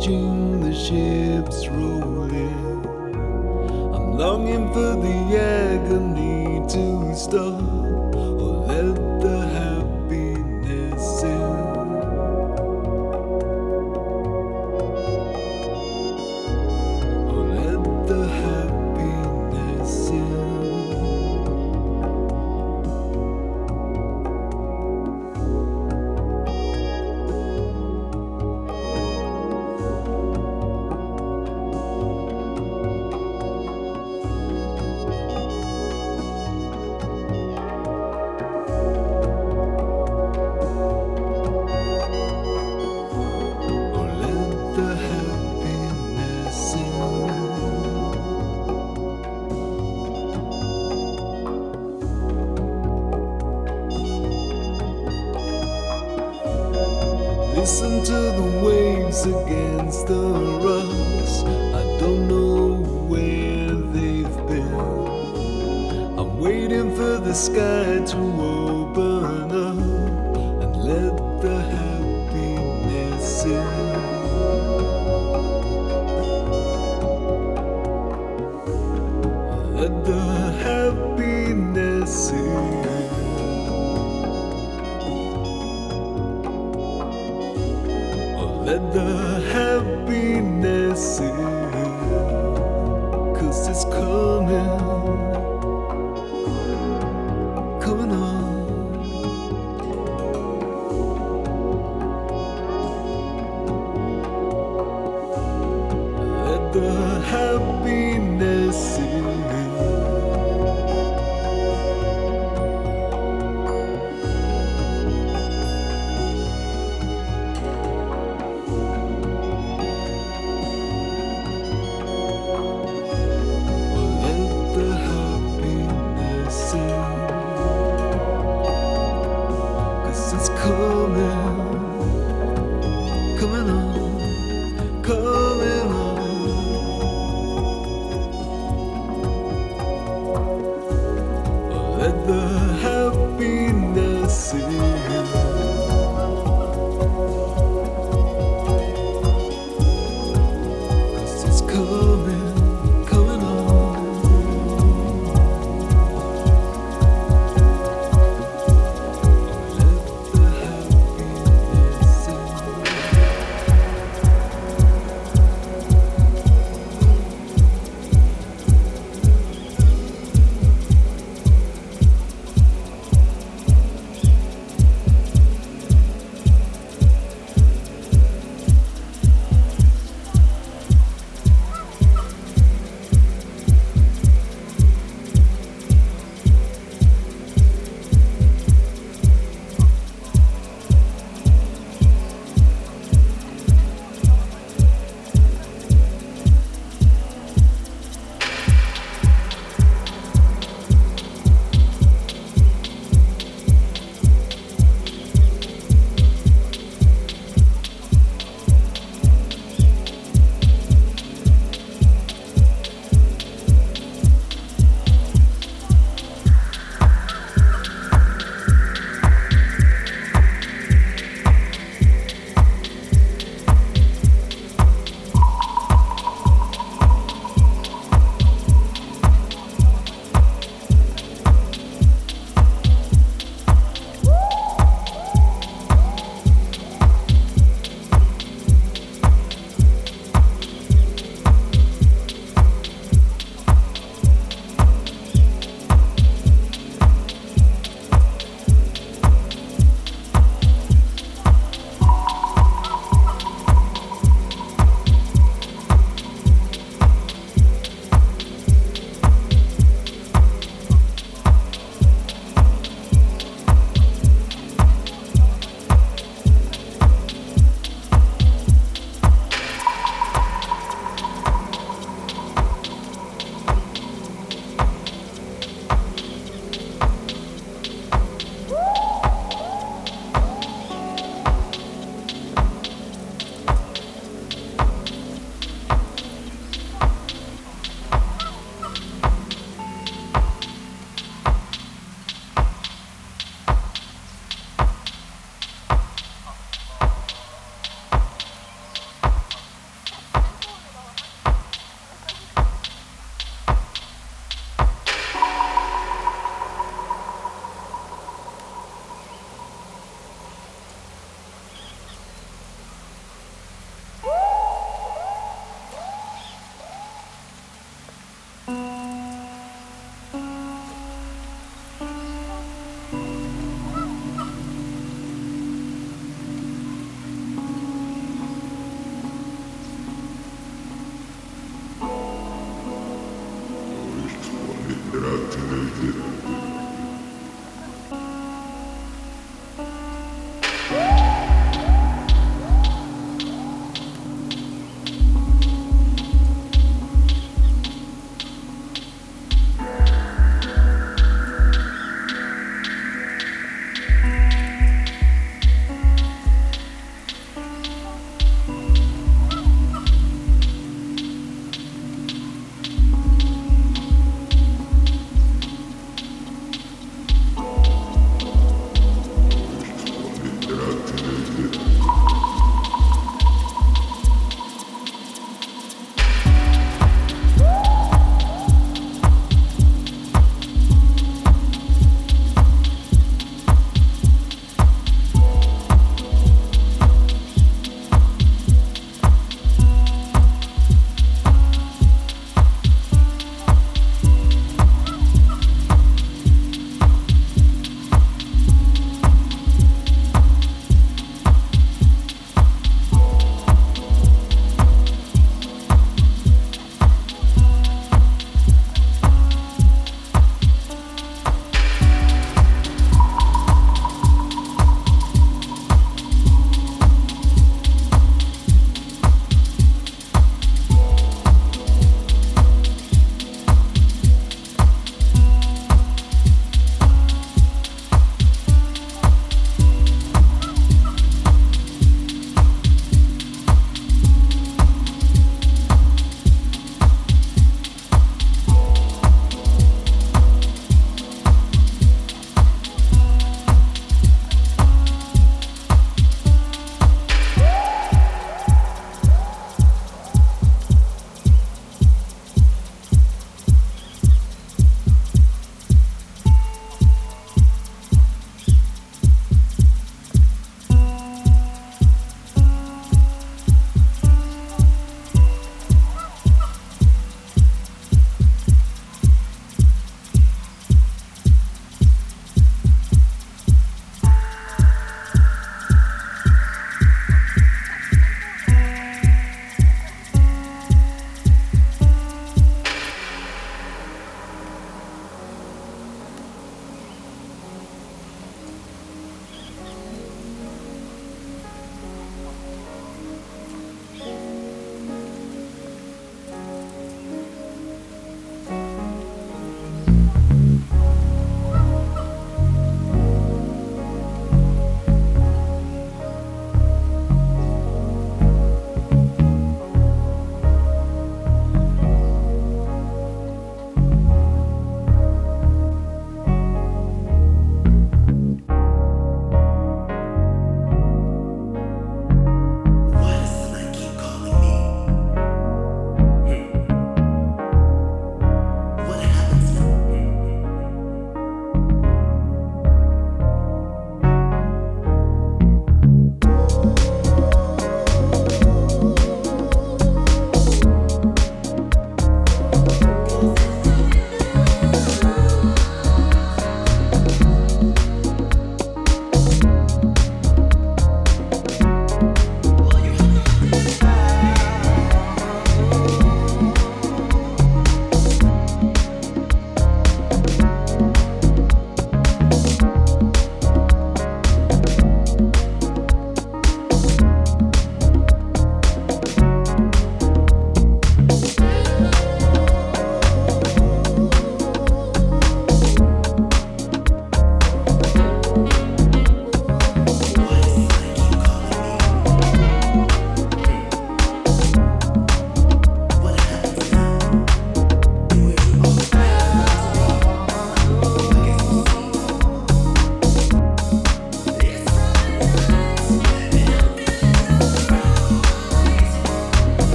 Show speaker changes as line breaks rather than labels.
watching the ships roll in. I'm longing for the agony to stop. coming on.